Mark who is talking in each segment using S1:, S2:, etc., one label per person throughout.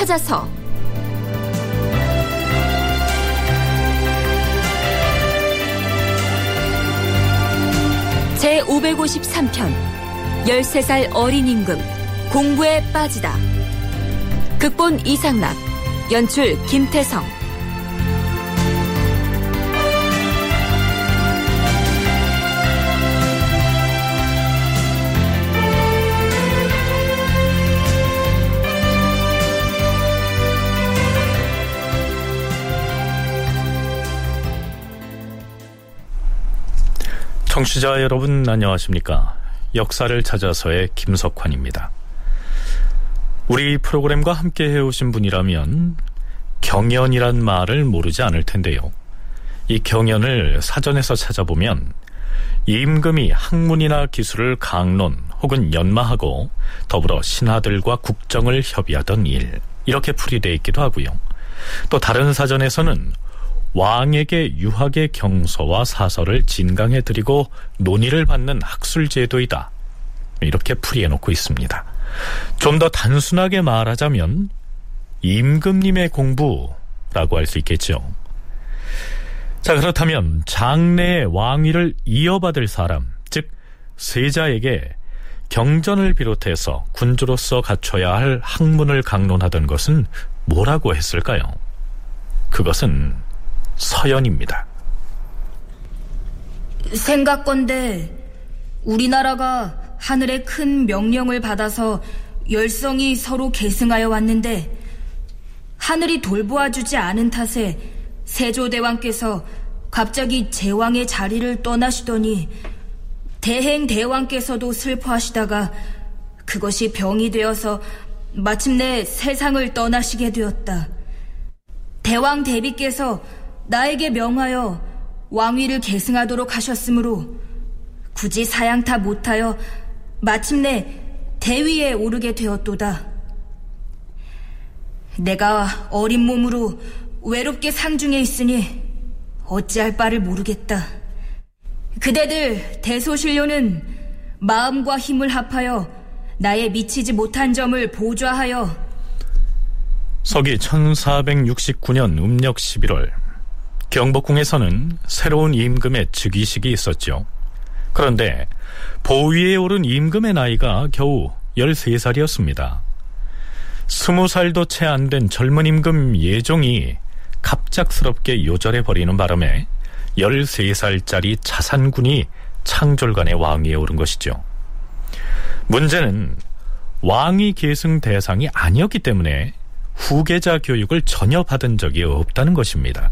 S1: 찾아서. 제 553편 13살 어린 임금 공부에 빠지다. 극본 이상락 연출 김태성
S2: 청취자 여러분 안녕하십니까? 역사를 찾아서의 김석환입니다. 우리 프로그램과 함께 해오신 분이라면 경연이란 말을 모르지 않을 텐데요. 이 경연을 사전에서 찾아보면 임금이 학문이나 기술을 강론 혹은 연마하고 더불어 신하들과 국정을 협의하던 일 이렇게 풀이되어 있기도 하고요. 또 다른 사전에서는 왕에게 유학의 경서와 사설을 진강해 드리고 논의를 받는 학술 제도이다. 이렇게 풀이해 놓고 있습니다. 좀 더 단순하게 말하자면 임금님의 공부라고 할 수 있겠죠. 자, 그렇다면 장래의 왕위를 이어받을 사람, 즉 세자에게 경전을 비롯해서 군주로서 갖춰야 할 학문을 강론하던 것은 뭐라고 했을까요? 그것은 서연입니다.
S3: 생각건데 우리나라가 하늘의 큰 명령을 받아서 열성이 서로 계승하여 왔는데 하늘이 돌보아주지 않은 탓에 세조대왕께서 갑자기 제왕의 자리를 떠나시더니 대행 대왕께서도 슬퍼하시다가 그것이 병이 되어서 마침내 세상을 떠나시게 되었다. 대왕 대비께서 나에게 명하여 왕위를 계승하도록 하셨으므로 굳이 사양타 못하여 마침내 대위에 오르게 되었도다. 내가 어린 몸으로 외롭게 상중에 있으니 어찌할 바를 모르겠다. 그대들 대소신료는 마음과 힘을 합하여 나의 미치지 못한 점을 보좌하여
S2: 서기 1469년 음력 11월 경복궁에서는 새로운 임금의 즉위식이 있었죠. 그런데 보위에 오른 임금의 나이가 겨우 13살이었습니다. 20살도 채 안 된 젊은 임금 예종이 갑작스럽게 요절해 버리는 바람에 13살짜리 자산군이 창졸간의 왕위에 오른 것이죠. 문제는 왕위 계승 대상이 아니었기 때문에 후계자 교육을 전혀 받은 적이 없다는 것입니다.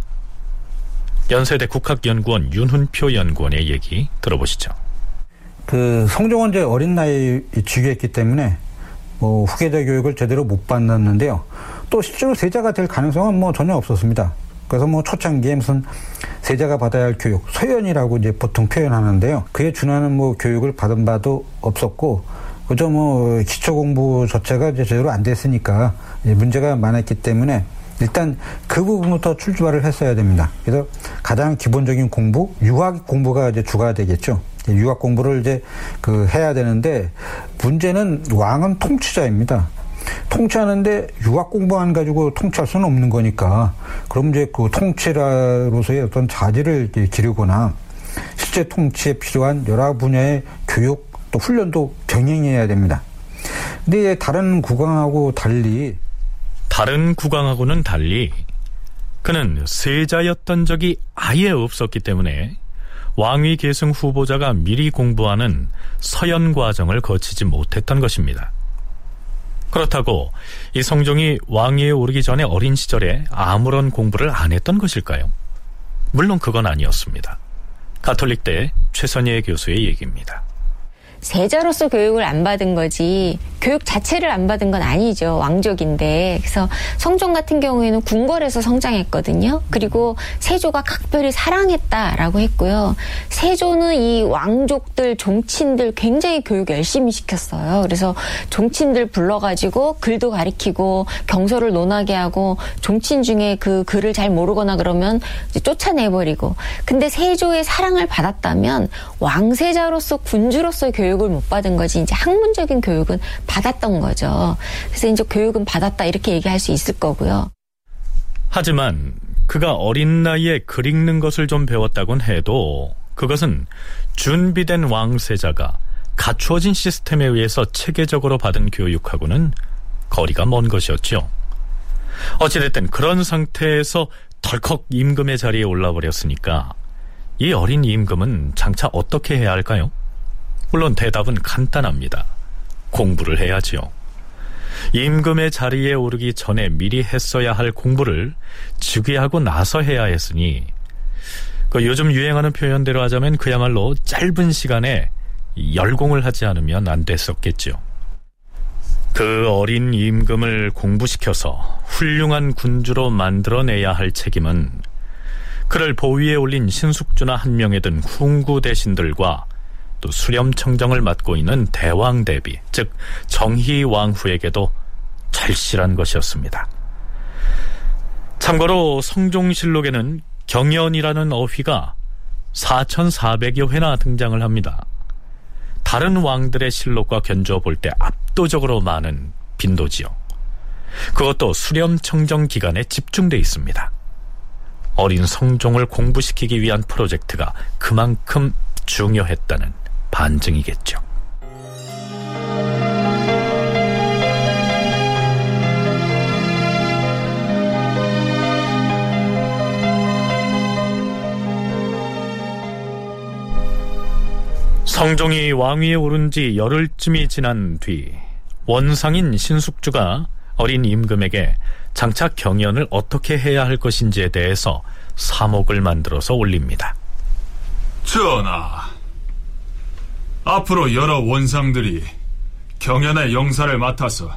S2: 연세대 국학연구원 윤훈표 연구원의 얘기 들어보시죠.
S4: 그 성종은 이제 어린 나이에 즉위했기 때문에 뭐 후계자 교육을 제대로 못 받았는데요. 또 실제로 세자가 될 가능성은 뭐 전혀 없었습니다. 그래서 뭐 초창기에 무슨 세자가 받아야 할 교육, 소연이라고 이제 보통 표현하는데요. 그에 준하는 뭐 교육을 받은 바도 없었고, 그저 뭐 기초 공부 자체가 이제 제대로 안 됐으니까 문제가 많았기 때문에 일단 그 부분부터 출발을 했어야 됩니다. 그래서 가장 기본적인 공부, 유학 공부가 이제 주가 되겠죠. 유학 공부를 이제 그 해야 되는데 문제는 왕은 통치자입니다. 통치하는데 유학 공부만 가지고 통치할 수는 없는 거니까 그럼 이제 그 통치라로서의 어떤 자질을 기르거나 실제 통치에 필요한 여러 분야의 교육 또 훈련도 병행해야 됩니다. 근데 다른 국왕하고 달리
S2: 다른 국왕하고는 달리 그는 세자였던 적이 아예 없었기 때문에 왕위 계승 후보자가 미리 공부하는 서연 과정을 거치지 못했던 것입니다. 그렇다고 이 성종이 왕위에 오르기 전에 어린 시절에 아무런 공부를 안 했던 것일까요? 물론 그건 아니었습니다. 가톨릭대 최선예 교수의 얘기입니다.
S5: 세자로서 교육을 안 받은 거지 교육 자체를 안 받은 건 아니죠. 왕족인데. 그래서 성종 같은 경우에는 궁궐에서 성장했거든요. 그리고 세조가 각별히 사랑했다라고 했고요. 세조는 이 왕족들 종친들 굉장히 교육 열심히 시켰어요. 그래서 종친들 불러가지고 글도 가리키고 경서를 논하게 하고 종친 중에 그 글을 잘 모르거나 그러면 쫓아내버리고. 근데 세조의 사랑을 받았다면 왕세자로서 군주로서 교육 교육을 못 받은 거지 이제 학문적인 교육은 받았던 거죠. 그래서 이제 교육은 받았다 이렇게 얘기할 수 있을 거고요.
S2: 하지만 그가 어린 나이에 글 읽는 것을 좀 배웠다곤 해도 그것은 준비된 왕세자가 갖추어진 시스템에 의해서 체계적으로 받은 교육하고는 거리가 먼 것이었죠. 어찌됐든 그런 상태에서 덜컥 임금의 자리에 올라버렸으니까 이 어린 임금은 장차 어떻게 해야 할까요? 물론 대답은 간단합니다. 공부를 해야지요. 임금의 자리에 오르기 전에 미리 했어야 할 공부를 즉위하고 나서 해야 했으니 그 요즘 유행하는 표현대로 하자면 그야말로 짧은 시간에 열공을 하지 않으면 안 됐었겠죠. 그 어린 임금을 공부시켜서 훌륭한 군주로 만들어내야 할 책임은 그를 보위에 올린 신숙주나 한명에 든 훈구 대신들과 또 수렴청정을 맡고 있는 대왕 대비, 즉 정희 왕후에게도 절실한 것이었습니다. 참고로 성종실록에는 경연이라는 어휘가 4,400여 회나 등장을 합니다. 다른 왕들의 실록과 견주어 볼 때 압도적으로 많은 빈도지요. 그것도 수렴청정 기간에 집중돼 있습니다. 어린 성종을 공부시키기 위한 프로젝트가 그만큼 중요했다는 반증이겠죠. 성종이 왕위에 오른 지 열흘쯤이 지난 뒤 원상인 신숙주가 어린 임금에게 장차 경연을 어떻게 해야 할 것인지에 대해서 사목을 만들어서 올립니다.
S6: 전하, 앞으로 여러 원상들이 경연의 영사를 맡아서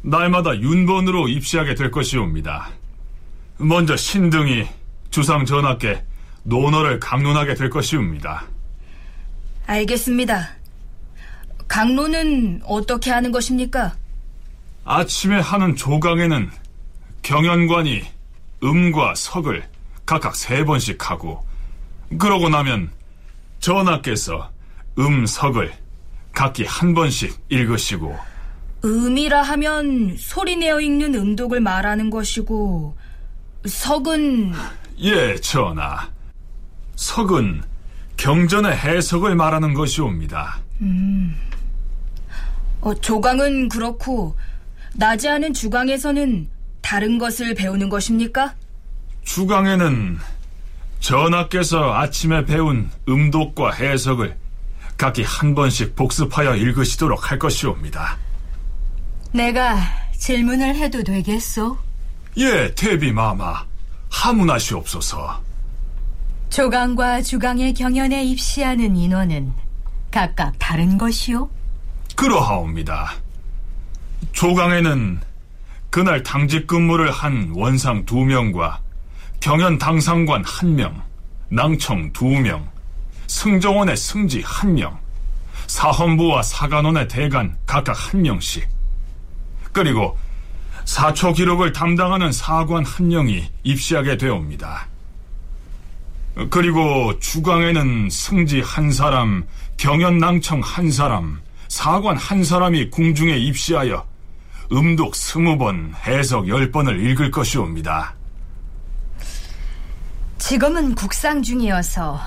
S6: 날마다 윤번으로 입시하게 될 것이옵니다. 먼저 신등이 주상 전하께 논어를 강론하게 될 것이옵니다.
S7: 알겠습니다. 강론은 어떻게 하는 것입니까?
S6: 아침에 하는 조강에는 경연관이 음과 석을 각각 세 번씩 하고 그러고 나면 전하께서 음, 석을 각기 한 번씩 읽으시고
S7: 음이라 하면 소리 내어 읽는 음독을 말하는 것이고 석은
S6: 예, 전하. 석은 경전의 해석을 말하는 것이옵니다.
S7: 어, 조강은 그렇고 낮에 하는 주강에서는 다른 것을 배우는 것입니까?
S6: 주강에는 전하께서 아침에 배운 음독과 해석을 각기 한 번씩 복습하여 읽으시도록 할 것이옵니다.
S8: 내가 질문을 해도 되겠소?
S6: 예, 대비마마. 하문하시옵소서.
S8: 조강과 주강의 경연에 입시하는 인원은 각각 다른 것이오?
S6: 그러하옵니다. 조강에는 그날 당직 근무를 한 원상 두 명과 경연 당상관 한 명, 낭청 두 명, 승정원의 승지 한 명, 사헌부와 사관원의 대간 각각 한 명씩, 그리고 사초 기록을 담당하는 사관 한 명이 입시하게 되옵니다. 그리고 주강에는 승지 한 사람, 경연 낭청 한 사람, 사관 한 사람이 궁중에 입시하여 음독 스무 번, 해석 열 번을 읽을 것이옵니다.
S8: 지금은 국상 중이어서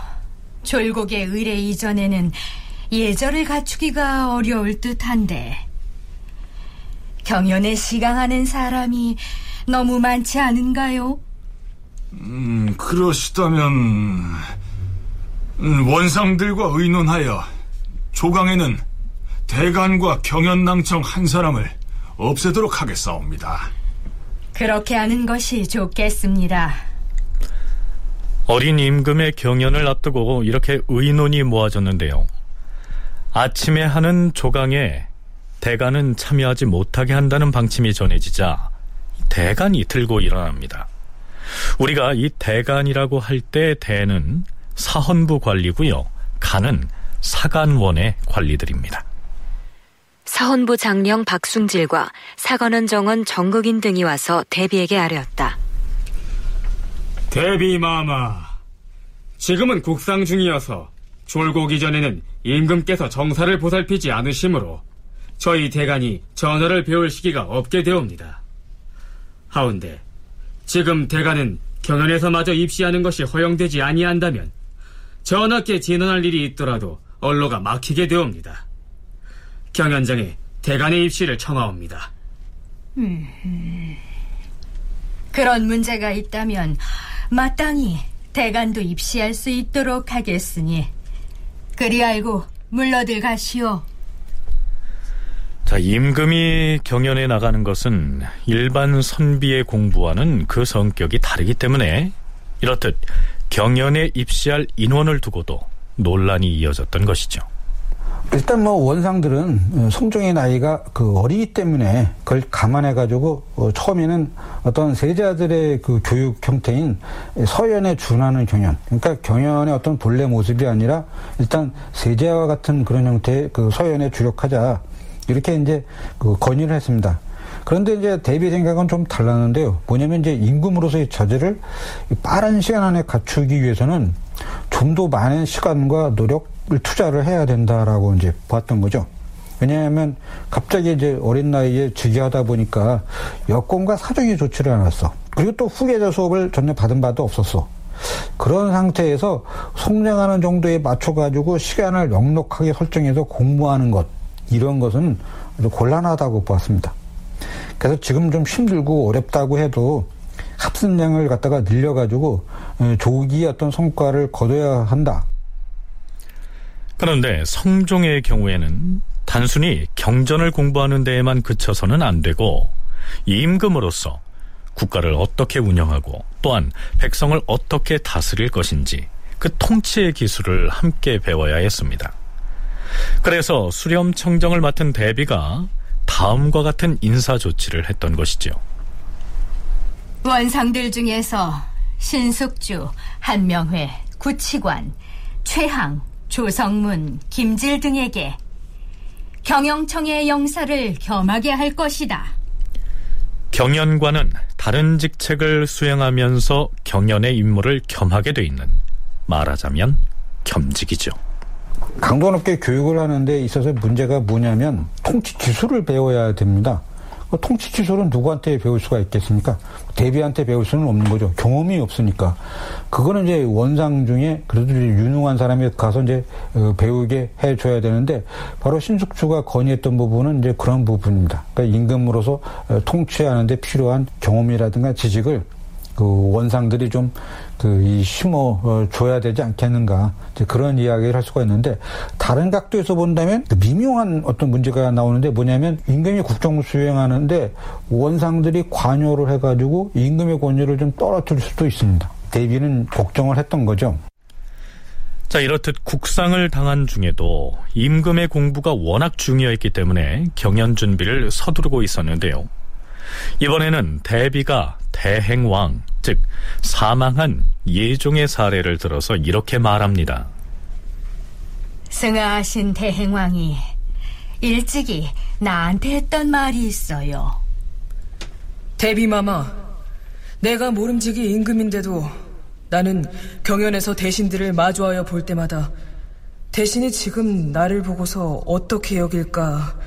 S8: 졸곡의 의뢰 이전에는 예절을 갖추기가 어려울 듯한데 경연에 시강하는 사람이 너무 많지 않은가요?
S6: 음, 그러시다면 음, 원상들과 의논하여 조강에는 대간과 경연낭청 한 사람을 없애도록 하겠사옵니다.
S8: 그렇게 하는 것이 좋겠습니다.
S2: 어린 임금의 경연을 앞두고 이렇게 의논이 모아졌는데요. 아침에 하는 조강에 대간은 참여하지 못하게 한다는 방침이 전해지자 대간이 들고 일어납니다. 우리가 이 대간이라고 할 때 대는 사헌부 관리고요. 간은 사간원의 관리들입니다.
S1: 사헌부 장령 박숭질과 사관원 정원 정극인 등이 와서 대비에게 아뢰었다.
S9: 대비마마, 지금은 국상 중이어서 졸고 이전에는 임금께서 정사를 보살피지 않으시므로 저희 대간이 전하를 배울 시기가 없게 되옵니다. 하운데 지금 대간은 경연에서마저 입시하는 것이 허용되지 아니한다면 전하께 진언할 일이 있더라도 언로가 막히게 되옵니다. 경연장에 대간의 입시를 청하옵니다.
S8: 그런 문제가 있다면 마땅히 대간도 입시할 수 있도록 하겠으니 그리 알고 물러들 가시오.
S2: 자, 임금이 경연에 나가는 것은 일반 선비의 공부와는 그 성격이 다르기 때문에 이렇듯 경연에 입시할 인원을 두고도 논란이 이어졌던 것이죠.
S4: 일단 뭐 원상들은 성종의 나이가 그 어리기 때문에 그걸 감안해 가지고 어 처음에는 어떤 세자들의 그 교육 형태인 서연에 준하는 경연 그러니까 경연의 어떤 본래 모습이 아니라 일단 세자와 같은 그런 형태의 그 서연에 주력하자 이렇게 이제 그 건의를 했습니다. 그런데 이제 대비 생각은 좀 달랐는데요. 뭐냐면 이제 임금으로서의 자질을 빠른 시간 안에 갖추기 위해서는 좀 더 많은 시간과 노력을 투자를 해야 된다라고 이제 봤던 거죠. 왜냐하면 갑자기 이제 어린 나이에 즉위하다 보니까 여건과 사정이 좋지를 않았어. 그리고 또 후계자 수업을 전혀 받은 바도 없었어. 그런 상태에서 성장하는 정도에 맞춰가지고 시간을 넉넉하게 설정해서 공부하는 것, 이런 것은 곤란하다고 보았습니다. 그래서 지금 좀 힘들고 어렵다고 해도 합승량을 갖다가 늘려가지고 조기 어떤 성과를 거둬야 한다.
S2: 그런데 성종의 경우에는 단순히 경전을 공부하는 데에만 그쳐서는 안 되고 임금으로서 국가를 어떻게 운영하고 또한 백성을 어떻게 다스릴 것인지 그 통치의 기술을 함께 배워야 했습니다. 그래서 수렴청정을 맡은 대비가 다음과 같은 인사 조치를 했던 것이죠.
S8: 원상들 중에서 신숙주, 한명회, 구치관, 최항, 조성문, 김질 등에게 경영청의 영사를 겸하게 할 것이다.
S2: 경연관은 다른 직책을 수행하면서 경연의 임무를 겸하게 돼 있는 말하자면 겸직이죠.
S4: 강도 높게 교육을 하는데 있어서 문제가 뭐냐면 통치 기술을 배워야 됩니다. 그 통치 기술은 누구한테 배울 수가 있겠습니까? 대비한테 배울 수는 없는 거죠. 경험이 없으니까. 그거는 이제 원상 중에 그래도 유능한 사람이 가서 이제 어, 배우게 해줘야 되는데 바로 신숙주가 건의했던 부분은 이제 그런 부분입니다. 그러니까 임금으로서 어, 통치하는데 필요한 경험이라든가 지식을 그 원상들이 좀 그이 심어 어, 줘야 되지 않겠는가 그런 이야기를 할 수가 있는데 다른 각도에서 본다면 그 미묘한 어떤 문제가 나오는데 뭐냐면 임금이 국정을 수행하는데 원상들이 관여를 해가지고 임금의 권위를 좀 떨어뜨릴 수도 있습니다. 대비는 걱정을 했던 거죠.
S2: 자, 이렇듯 국상을 당한 중에도 임금의 공부가 워낙 중요했기 때문에 경연 준비를 서두르고 있었는데요. 이번에는 대비가 대행왕, 즉 사망한 예종의 사례를 들어서 이렇게 말합니다.
S8: 승하하신 대행왕이 일찍이 나한테 했던 말이 있어요.
S7: 대비마마, 내가 모름지기 임금인데도 나는 경연에서 대신들을 마주하여 볼 때마다 대신이 지금 나를 보고서 어떻게 여길까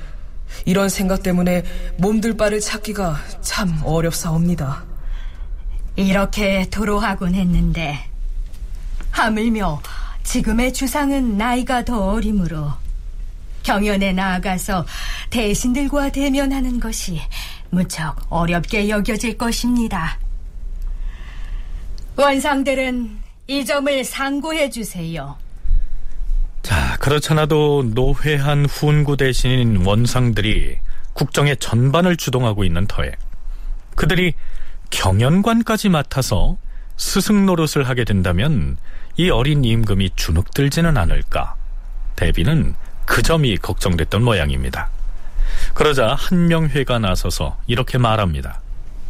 S7: 이런 생각 때문에 몸둘 바를 찾기가 참 어렵사옵니다.
S8: 이렇게 도로하곤 했는데 하물며 지금의 주상은 나이가 더 어리므로 경연에 나아가서 대신들과 대면하는 것이 무척 어렵게 여겨질 것입니다. 원상들은 이 점을 상고해 주세요.
S2: 자, 그렇잖아도 노회한 훈구 대신인 원상들이 국정의 전반을 주동하고 있는 터에 그들이 경연관까지 맡아서 스승 노릇을 하게 된다면 이 어린 임금이 주눅들지는 않을까. 대비는 그 점이 걱정됐던 모양입니다. 그러자 한명회가 나서서 이렇게 말합니다.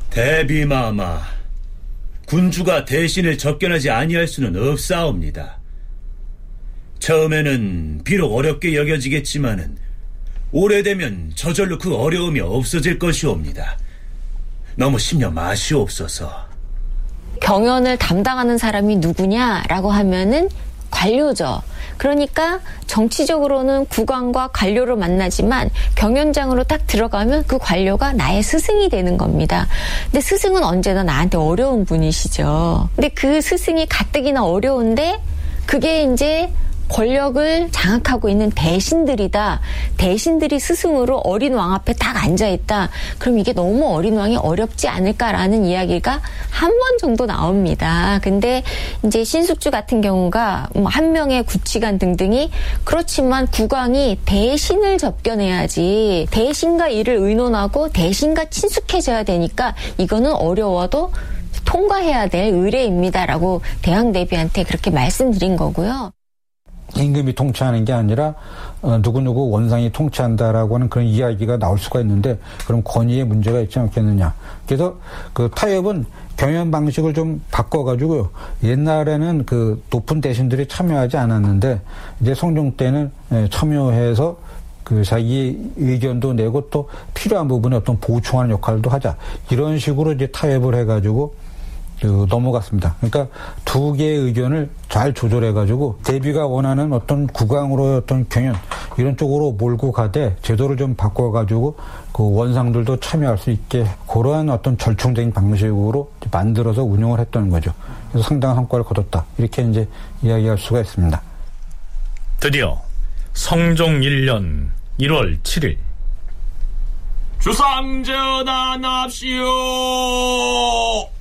S10: 대비마마, 군주가 대신을 접견하지 아니할 수는 없사옵니다. 처음에는 비록 어렵게 여겨지겠지만은 오래되면 저절로 그 어려움이 없어질 것이옵니다. 너무 심려 마시옵소서.
S5: 경연을 담당하는 사람이 누구냐라고 하면은 관료죠. 그러니까 정치적으로는 국왕과 관료로 만나지만 경연장으로 딱 들어가면 그 관료가 나의 스승이 되는 겁니다. 근데 스승은 언제나 나한테 어려운 분이시죠. 근데 그 스승이 가뜩이나 어려운데 그게 이제 권력을 장악하고 있는 대신들이다. 대신들이 스승으로 어린 왕 앞에 딱 앉아 있다. 그럼 이게 너무 어린 왕이 어렵지 않을까라는 이야기가 한 번 정도 나옵니다. 근데 이제 신숙주 같은 경우가 뭐한 명의 구치관 등등이 그렇지만 국왕이 대신을 접견해야지 대신과 일을 의논하고 대신과 친숙해져야 되니까 이거는 어려워도 통과해야 될 의뢰입니다라고 대왕 대비한테 그렇게 말씀드린 거고요.
S4: 임금이 통치하는 게 아니라 어, 누구누구 원상이 통치한다라고 하는 그런 이야기가 나올 수가 있는데 그럼 권위에 문제가 있지 않겠느냐. 그래서 그 타협은 경연 방식을 좀 바꿔가지고요. 옛날에는 그 높은 대신들이 참여하지 않았는데 이제 성종 때는 예, 참여해서 그 자기 의견도 내고 또 필요한 부분에 어떤 보충하는 역할도 하자. 이런 식으로 이제 타협을 해가지고 그 넘어갔습니다. 그러니까 두 개의 의견을 잘 조절해가지고 대비가 원하는 어떤 국왕으로의 어떤 경연 이런 쪽으로 몰고 가되 제도를 좀 바꿔가지고 그 원상들도 참여할 수 있게 그러한 어떤 절충적인 방식으로 만들어서 운영을 했던 거죠. 그래서 상당한 성과를 거뒀다. 이렇게 이제 이야기할 수가 있습니다.
S2: 드디어 성종 1년 1월 7일
S6: 주상전환합시오.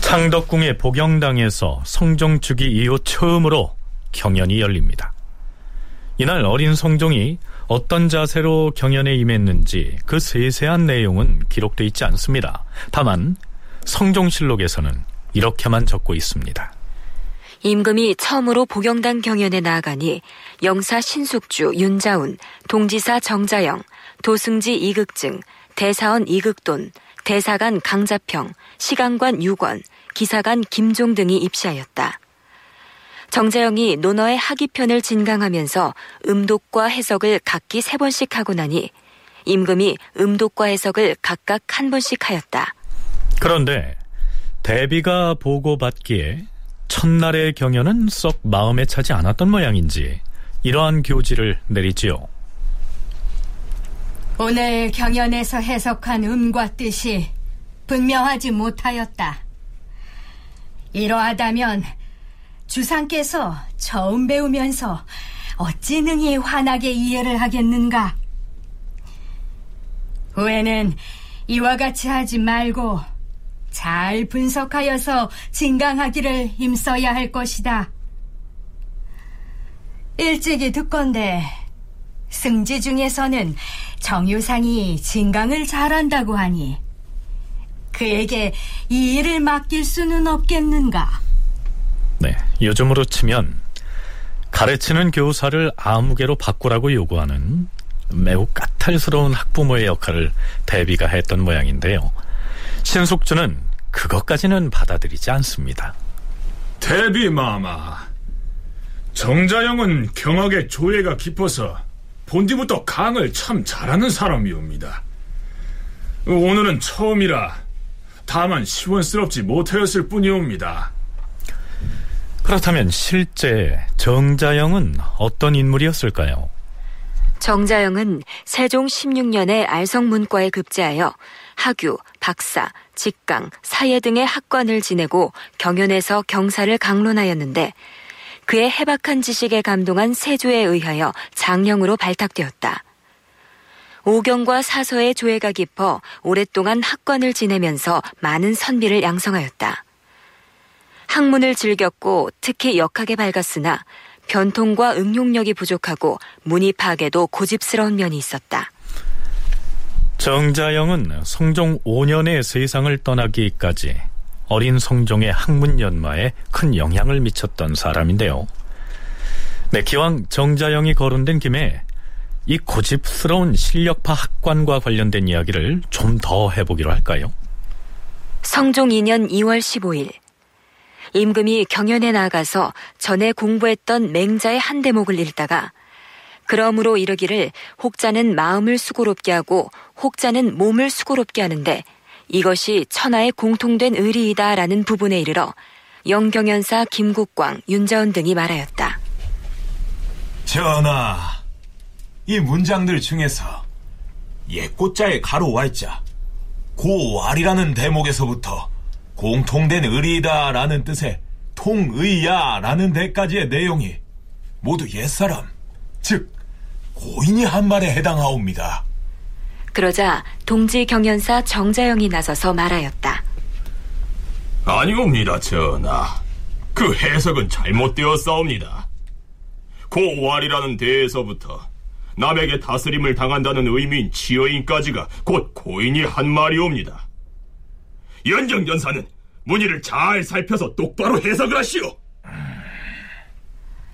S2: 창덕궁의 복영당에서 성종 즉위 이후 처음으로 경연이 열립니다. 이날 어린 성종이 어떤 자세로 경연에 임했는지 그 세세한 내용은 기록돼 있지 않습니다. 다만 성종실록에서는 이렇게만 적고 있습니다.
S1: 임금이 처음으로 복영당 경연에 나아가니 영사 신숙주, 윤자운, 동지사 정자영, 도승지 이극증, 대사원 이극돈, 대사관 강자평, 시강관 유권, 기사관 김종 등이 입시하였다. 정자영이 논어의 하기편을 진강하면서 음독과 해석을 각기 세 번씩 하고 나니 임금이 음독과 해석을 각각 한 번씩 하였다.
S2: 그런데 대비가 보고받기에 첫날의 경연은 썩 마음에 차지 않았던 모양인지 이러한 교지를 내리지요.
S8: 오늘 경연에서 해석한 음과 뜻이 분명하지 못하였다. 이러하다면 주상께서 처음 배우면서 어찌 능히 환하게 이해를 하겠는가? 후에는 이와 같이 하지 말고 잘 분석하여서 진강하기를 힘써야 할 것이다. 일찍이 듣건데 승지 중에서는 정유상이 진강을 잘한다고 하니 그에게 이 일을 맡길 수는 없겠는가?
S2: 네, 요즘으로 치면 가르치는 교사를 아무개로 바꾸라고 요구하는 매우 까탈스러운 학부모의 역할을 대비가 했던 모양인데요. 신숙주는 그것까지는 받아들이지 않습니다.
S6: 대비 마마. 정자영은 경악의 조예가 깊어서 본디부터 강을 참 잘하는 사람이옵니다. 오늘은 처음이라 다만 시원스럽지 못하였을 뿐이옵니다.
S2: 그렇다면 실제 정자영은 어떤 인물이었을까요?
S1: 정자영은 세종 16년에 알성문과에 급제하여 학유, 박사, 직강, 사예 등의 학관을 지내고 경연에서 경사를 강론하였는데 그의 해박한 지식에 감동한 세조에 의하여 장령으로 발탁되었다. 오경과 사서의 조예가 깊어 오랫동안 학관을 지내면서 많은 선비를 양성하였다. 학문을 즐겼고 특히 역하게 밝았으나 변통과 응용력이 부족하고 문의 파악에도 고집스러운 면이 있었다.
S2: 정자영은 성종 5년에 세상을 떠나기까지 어린 성종의 학문 연마에 큰 영향을 미쳤던 사람인데요. 네, 기왕 정자영이 거론된 김에 이 고집스러운 실력파 학관과 관련된 이야기를 좀 더 해보기로 할까요?
S1: 성종 2년 2월 15일 임금이 경연에 나가서 전에 공부했던 맹자의 한 대목을 읽다가 그러므로 이르기를 혹자는 마음을 수고롭게 하고 혹자는 몸을 수고롭게 하는데 이것이 천하의 공통된 의리이다라는 부분에 이르러 영경연사 김국광, 윤자운 등이 말하였다.
S11: 전하, 이 문장들 중에서 옛꽃자의 가로 Y자, 고왈이라는 대목에서부터 공통된 의리다라는 뜻의 통의야라는 데까지의 내용이 모두 옛사람, 즉 고인이 한 말에 해당하옵니다.
S1: 그러자 동지 경연사 정자영이 나서서 말하였다.
S12: 아니옵니다, 전하. 그 해석은 잘못되었사옵니다. 고왈이라는 데에서부터 남에게 다스림을 당한다는 의미인 치여인까지가 곧 고인이 한 말이옵니다. 연정연사는 문의를 잘 살펴서 똑바로 해석을 하시오.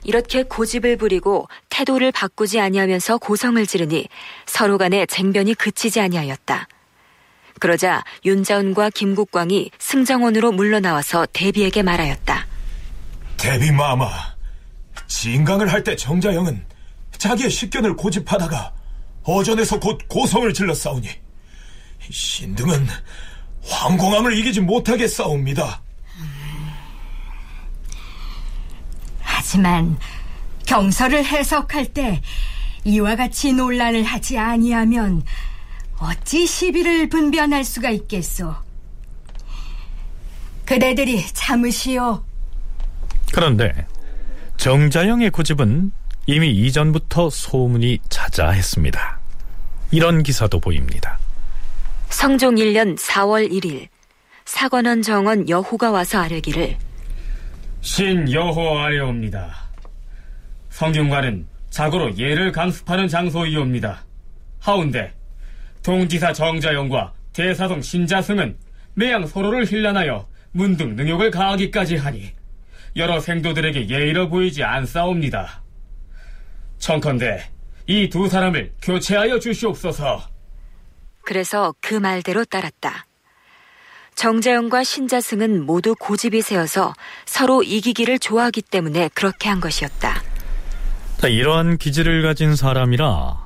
S1: 이렇게 고집을 부리고 태도를 바꾸지 아니하면서 고성을 지르니 서로 간에 쟁변이 그치지 아니하였다. 그러자 윤자운과 김국광이 승정원으로 물러나와서 대비에게 말하였다.
S11: 대비 마마, 진강을 할 때 정자영은 자기의 식견을 고집하다가 어전에서 곧 고성을 질렀사오니 신등은 황공함을 이기지 못하게 싸웁니다.
S8: 하지만 경서를 해석할 때 이와 같이 논란을 하지 아니하면 어찌 시비를 분변할 수가 있겠소? 그대들이 참으시오.
S2: 그런데 정자영의 고집은 이미 이전부터 소문이 자자했습니다. 이런 기사도 보입니다.
S1: 성종 1년 4월 1일 사관원 정원 여호가 와서 아뢰기를
S9: 신 여호 아뢰옵니다. 성균관은 자고로 예를 강습하는 장소이옵니다. 하운데 동지사 정자영과 대사성 신자승은 매양 서로를 힐난하여 문득 능욕을 가하기까지 하니 여러 생도들에게 예의로 보이지 않사옵니다. 청컨대 이 두 사람을 교체하여 주시옵소서.
S1: 그래서 그 말대로 따랐다. 정자영과 신자승은 모두 고집이 세어서 서로 이기기를 좋아하기 때문에 그렇게 한 것이었다.
S2: 자, 이러한 기질을 가진 사람이라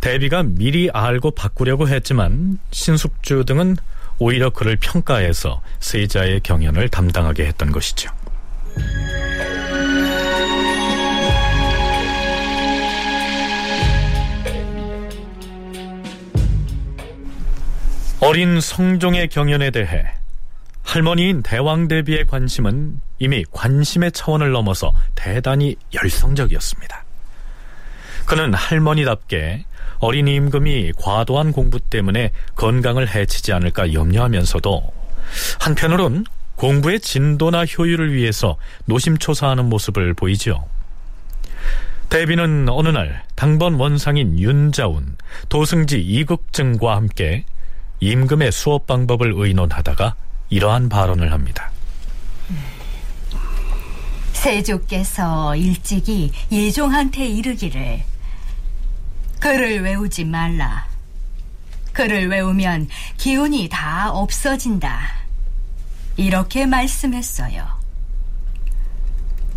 S2: 대비가 미리 알고 바꾸려고 했지만 신숙주 등은 오히려 그를 평가해서 세자의 경연을 담당하게 했던 것이죠. 어린 성종의 경연에 대해 할머니인 대왕 대비의 관심은 이미 관심의 차원을 넘어서 대단히 열성적이었습니다. 그는 할머니답게 어린 임금이 과도한 공부 때문에 건강을 해치지 않을까 염려하면서도 한편으론 공부의 진도나 효율을 위해서 노심초사하는 모습을 보이지요. 대비는 어느 날 당번 원상인 윤자운, 도승지 이극증과 함께 임금의 수업 방법을 의논하다가 이러한 발언을 합니다.
S8: 세조께서 일찍이 예종한테 이르기를 글을 외우지 말라. 글을 외우면 기운이 다 없어진다. 이렇게 말씀했어요.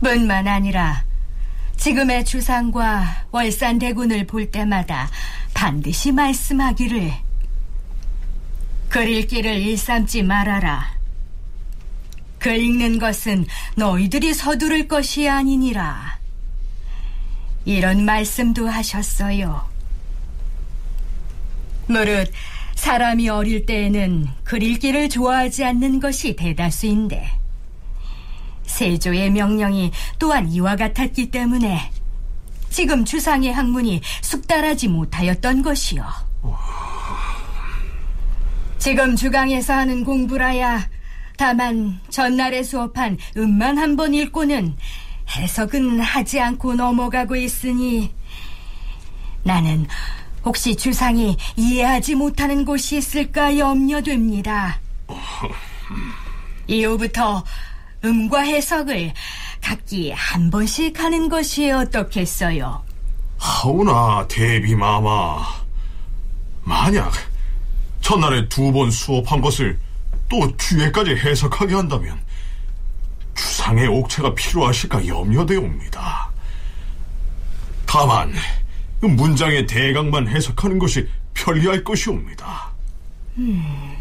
S8: 뿐만 아니라 지금의 주상과 월산대군을 볼 때마다 반드시 말씀하기를 글 읽기를 일삼지 말아라. 글 읽는 것은 너희들이 서두를 것이 아니니라. 이런 말씀도 하셨어요. 무릇 사람이 어릴 때에는 글 읽기를 좋아하지 않는 것이 대다수인데 세조의 명령이 또한 이와 같았기 때문에 지금 주상의 학문이 숙달하지 못하였던 것이요. 지금 주강에서 하는 공부라야 다만 전날에 수업한 음만 한 번 읽고는 해석은 하지 않고 넘어가고 있으니 나는 혹시 주상이 이해하지 못하는 곳이 있을까 염려됩니다. 이후부터 음과 해석을 각기 한 번씩 하는 것이 어떻겠어요?
S12: 하오나 대비마마 만약 첫날에 두 번 수업한 것을 또 뒤에까지 해석하게 한다면 주상의 옥체가 필요하실까 염려되옵니다. 다만 문장의 대강만 해석하는 것이 편리할 것이옵니다.
S8: 음,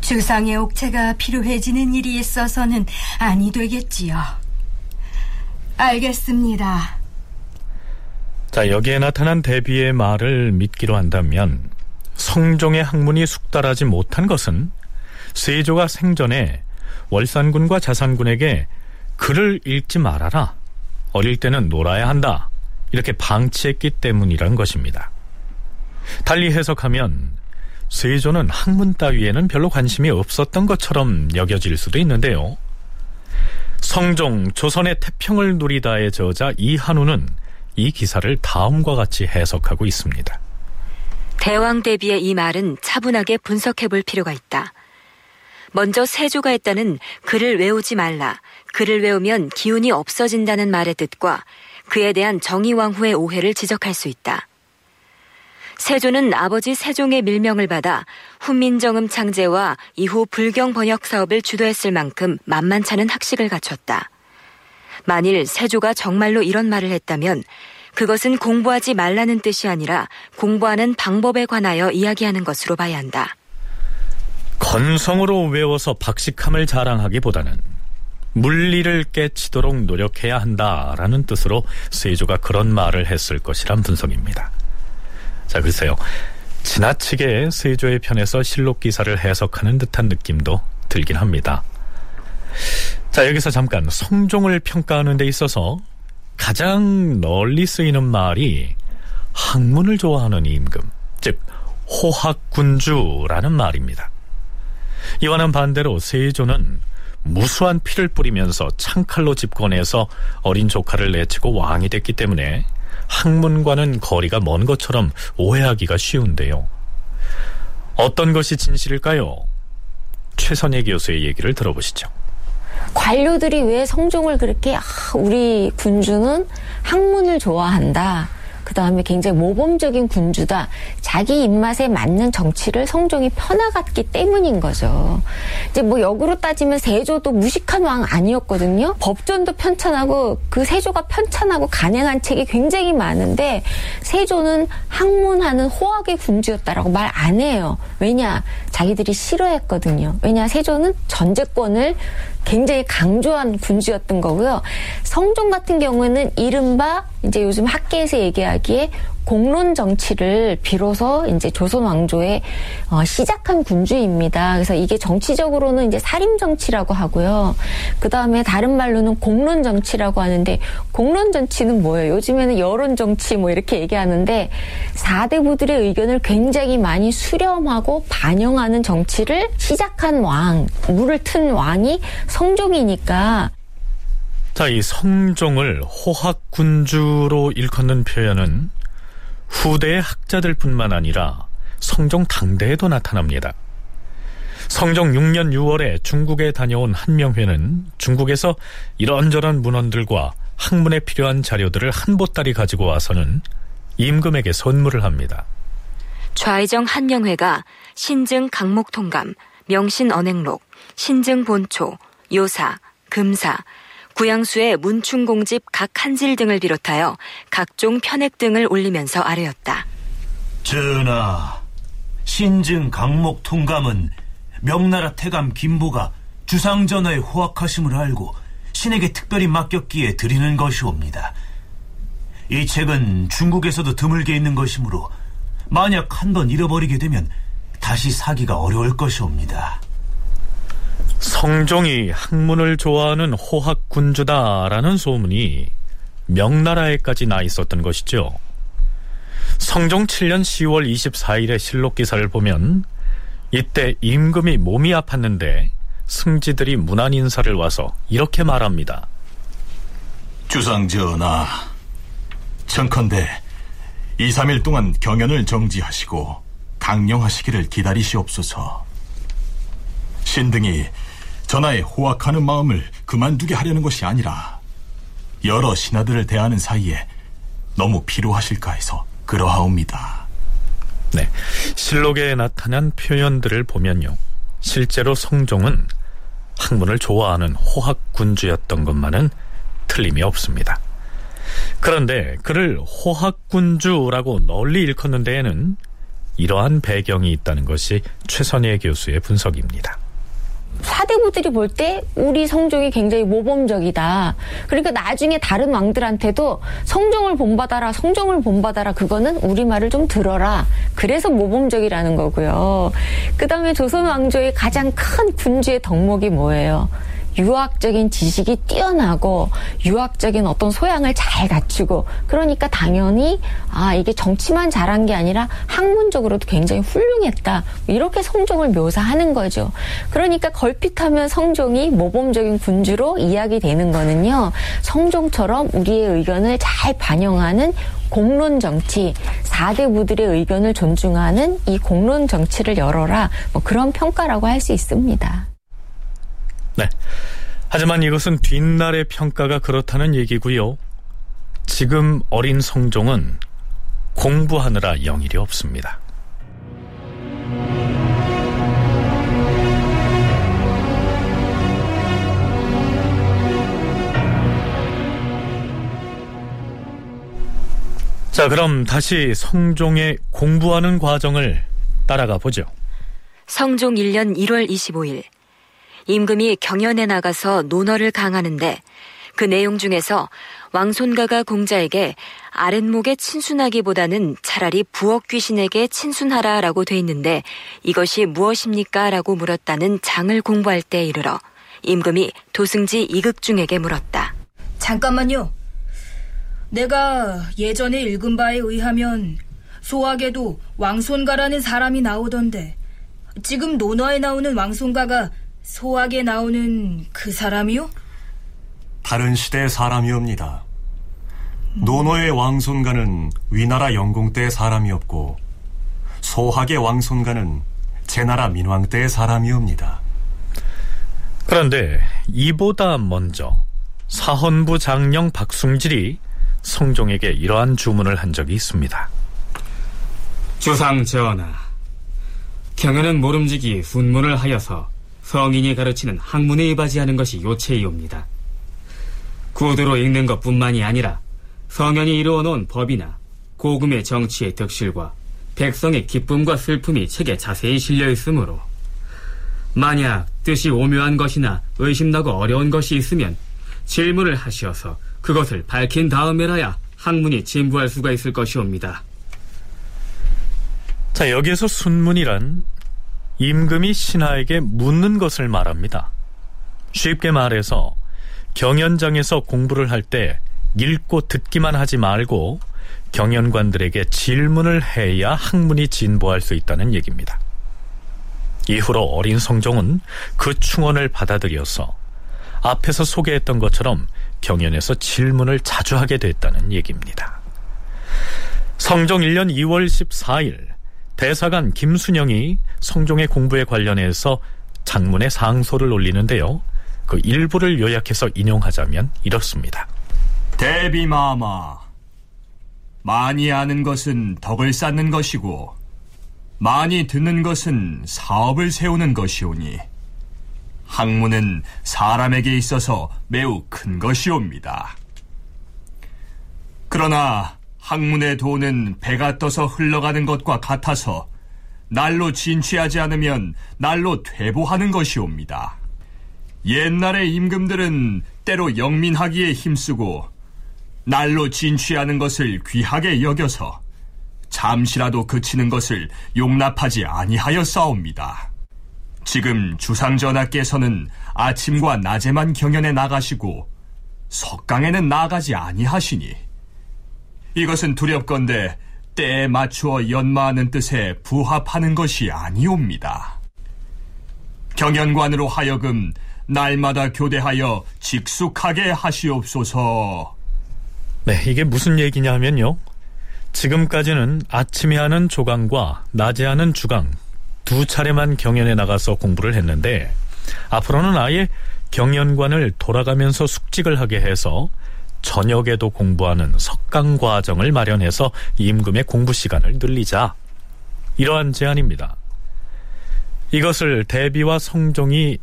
S8: 주상의 옥체가 필요해지는 일이 있어서는 아니 되겠지요. 알겠습니다.
S2: 자, 여기에 나타난 대비의 말을 믿기로 한다면 성종의 학문이 숙달하지 못한 것은 세조가 생전에 월산군과 자산군에게 글을 읽지 말아라. 어릴 때는 놀아야 한다. 이렇게 방치했기 때문이란 것입니다. 달리 해석하면 세조는 학문 따위에는 별로 관심이 없었던 것처럼 여겨질 수도 있는데요. 성종 조선의 태평을 누리다의 저자 이한우는 이 기사를 다음과 같이 해석하고 있습니다.
S1: 대왕 대비의 이 말은 차분하게 분석해 볼 필요가 있다. 먼저 세조가 했다는 글을 외우지 말라, 글을 외우면 기운이 없어진다는 말의 뜻과 그에 대한 정의왕후의 오해를 지적할 수 있다. 세조는 아버지 세종의 밀명을 받아 훈민정음 창제와 이후 불경 번역 사업을 주도했을 만큼 만만찮은 학식을 갖췄다. 만일 세조가 정말로 이런 말을 했다면 그것은 공부하지 말라는 뜻이 아니라 공부하는 방법에 관하여 이야기하는 것으로 봐야 한다.
S2: 건성으로 외워서 박식함을 자랑하기보다는 물리를 깨치도록 노력해야 한다라는 뜻으로 세조가 그런 말을 했을 것이란 분석입니다. 자, 글쎄요. 지나치게 세조의 편에서 실록 기사를 해석하는 듯한 느낌도 들긴 합니다. 자, 여기서 잠깐 성종을 평가하는 데 있어서 가장 널리 쓰이는 말이 학문을 좋아하는 임금, 즉 호학군주라는 말입니다. 이와는 반대로 세조는 무수한 피를 뿌리면서 창칼로 집권해서 어린 조카를 내치고 왕이 됐기 때문에 학문과는 거리가 먼 것처럼 오해하기가 쉬운데요. 어떤 것이 진실일까요? 최선희 교수의 얘기를 들어보시죠.
S5: 관료들이 왜 성종을 그렇게 아, 우리 군주는 학문을 좋아한다. 그 다음에 굉장히 모범적인 군주다. 자기 입맛에 맞는 정치를 성종이 펴나갔기 때문인 거죠. 이제 뭐 역으로 따지면 세조도 무식한 왕 아니었거든요. 법전도 편찬하고 그 세조가 편찬하고 간행한 책이 굉장히 많은데 세조는 학문하는 호학의 군주였다라고 말 안 해요. 왜냐? 자기들이 싫어했거든요. 왜냐? 세조는 전제권을 굉장히 강조한 군주였던 거고요. 성종 같은 경우에는 이른바 이제 요즘 학계에서 얘기하기 에 공론 정치를 비로소 이제 조선 왕조의 어, 시작한 군주입니다. 그래서 이게 정치적으로는 이제 살림 정치라고 하고요. 그 다음에 다른 말로는 공론 정치라고 하는데 공론 정치는 뭐예요? 요즘에는 여론 정치 뭐 이렇게 얘기하는데 사대부들의 의견을 굉장히 많이 수렴하고 반영하는 정치를 시작한 왕, 물을 튼 왕이 성종이니까
S2: 자, 이 성종을 호학군주로 일컫는 표현은 후대의 학자들 뿐만 아니라 성종 당대에도 나타납니다. 성종 6년 6월에 중국에 다녀온 한명회는 중국에서 이런저런 문헌들과 학문에 필요한 자료들을 한 보따리 가지고 와서는 임금에게 선물을 합니다.
S1: 좌의정 한명회가 신증 강목통감, 명신 언행록, 신증 본초, 요사, 금사, 구양수의 문충공집 각 한질 등을 비롯하여 각종 편액 등을 올리면서 아뢰었다.
S10: 전하, 신증 강목 통감은 명나라 태감 김보가 주상전하의 호학하심을 알고 신에게 특별히 맡겼기에 드리는 것이옵니다. 이 책은 중국에서도 드물게 있는 것이므로 만약 한 번 잃어버리게 되면 다시 사기가 어려울 것이옵니다.
S2: 성종이 학문을 좋아하는 호학군주다라는 소문이 명나라에까지 나 있었던 것이죠. 성종 7년 10월 24일의 실록 기사를 보면 이때 임금이 몸이 아팠는데 승지들이 문안 인사를 와서 이렇게 말합니다.
S13: 주상 전하, 청컨대 2, 3일 동안 경연을 정지하시고 강령하시기를 기다리시옵소서. 신등이 전하의 호학하는 마음을 그만두게 하려는 것이 아니라 여러 신하들을 대하는 사이에 너무 피로하실까 해서 그러하옵니다.
S2: 네. 실록에 나타난 표현들을 보면요. 실제로 성종은 학문을 좋아하는 호학군주였던 것만은 틀림이 없습니다. 그런데 그를 호학군주라고 널리 일컫는 데에는 이러한 배경이 있다는 것이 최선예 교수의 분석입니다.
S5: 사대부들이 볼 때 우리 성종이 굉장히 모범적이다. 그러니까 나중에 다른 왕들한테도 성종을 본받아라, 성종을 본받아라. 그거는 우리 말을 좀 들어라. 그래서 모범적이라는 거고요. 그 다음에 조선 왕조의 가장 큰 군주의 덕목이 뭐예요? 유학적인 지식이 뛰어나고 유학적인 어떤 소양을 잘 갖추고 그러니까 당연히 아 이게 정치만 잘한 게 아니라 학문적으로도 굉장히 훌륭했다 이렇게 성종을 묘사하는 거죠. 그러니까 걸핏하면 성종이 모범적인 군주로 이야기되는 거는요. 성종처럼 우리의 의견을 잘 반영하는 공론 정치, 4대 부들의 의견을 존중하는 이 공론 정치를 열어라. 뭐 그런 평가라고 할 수 있습니다.
S2: 네. 하지만 이것은 뒷날의 평가가 그렇다는 얘기고요. 지금 어린 성종은 공부하느라 영일이 없습니다. 자, 그럼 다시 성종의 공부하는 과정을 따라가 보죠.
S1: 성종 1년 1월 25일 임금이 경연에 나가서 논어를 강하는데 그 내용 중에서 왕손가가 공자에게 아랫목에 친순하기보다는 차라리 부엌 귀신에게 친순하라 라고 돼 있는데 이것이 무엇입니까? 라고 물었다는 장을 공부할 때 이르러 임금이 도승지 이극중에게 물었다.
S3: 잠깐만요. 내가 예전에 읽은 바에 의하면 소학에도 왕손가라는 사람이 나오던데 지금 논어에 나오는 왕손가가 소학에 나오는 그 사람이요?
S14: 다른 시대의 사람이옵니다. 논어의 왕손가는 위나라 영공 때의 사람이었고 소학의 왕손가는 제나라 민왕 때의 사람이옵니다.
S2: 그런데 이보다 먼저 사헌부 장령 박숭질이 성종에게 이러한 주문을 한 적이 있습니다.
S9: 주상 전하, 경연은 모름지기 훈문을 하여서 성인이 가르치는 학문에 이바지하는 것이 요체이옵니다. 구두로 읽는 것뿐만이 아니라 성현이 이루어놓은 법이나 고금의 정치의 덕실과 백성의 기쁨과 슬픔이 책에 자세히 실려 있으므로 만약 뜻이 오묘한 것이나 의심나고 어려운 것이 있으면 질문을 하시어서 그것을 밝힌 다음에라야 학문이 진부할 수가 있을 것이옵니다.
S2: 자, 여기에서 순문이란 임금이 신하에게 묻는 것을 말합니다. 쉽게 말해서 경연장에서 공부를 할 때 읽고 듣기만 하지 말고 경연관들에게 질문을 해야 학문이 진보할 수 있다는 얘기입니다. 이후로 어린 성종은 그 충원을 받아들여서 앞에서 소개했던 것처럼 경연에서 질문을 자주 하게 됐다는 얘기입니다. 성종 1년 2월 14일 대사관 김순영이 성종의 공부에 관련해서 장문의 상소를 올리는데요. 그 일부를 요약해서 인용하자면 이렇습니다.
S15: 대비마마 많이 아는 것은 덕을 쌓는 것이고 많이 듣는 것은 사업을 세우는 것이오니 학문은 사람에게 있어서 매우 큰 것이옵니다. 그러나 학문의 돈은 배가 떠서 흘러가는 것과 같아서 날로 진취하지 않으면 날로 퇴보하는 것이옵니다. 옛날의 임금들은 때로 영민하기에 힘쓰고 날로 진취하는 것을 귀하게 여겨서 잠시라도 그치는 것을 용납하지 아니하였사옵니다. 지금 주상전하께서는 아침과 낮에만 경연에 나가시고 석강에는 나가지 아니하시니 이것은 두렵건대 때에 맞추어 연마하는 뜻에 부합하는 것이 아니옵니다. 경연관으로 하여금 날마다 교대하여 직숙하게 하시옵소서.
S2: 네, 이게 무슨 얘기냐면요. 지금까지는 아침에 하는 조강과 낮에 하는 주강 두 차례만 경연에 나가서 공부를 했는데 앞으로는 아예 경연관을 돌아가면서 숙직을 하게 해서 저녁에도 공부하는 석강 과정을 마련해서 임금의 공부 시간을 늘리자. 이러한 제안입니다. 이것을 대비와 성종이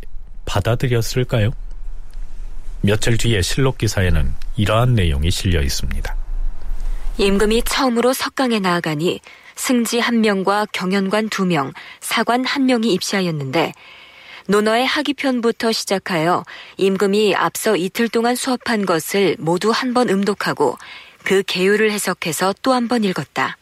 S2: 받아들였을까요? 며칠 뒤에 실록 기사에는 이러한 내용이 실려 있습니다.
S1: 임금이 처음으로 석강에 나아가니 승지 1명과 경연관 2명, 사관 1명이 입시하였는데 논어의 하기편부터 시작하여 임금이 앞서 이틀 동안 수업한 것을 모두 한 번 음독하고 그 개요를 해석해서 또 한 번 읽었다.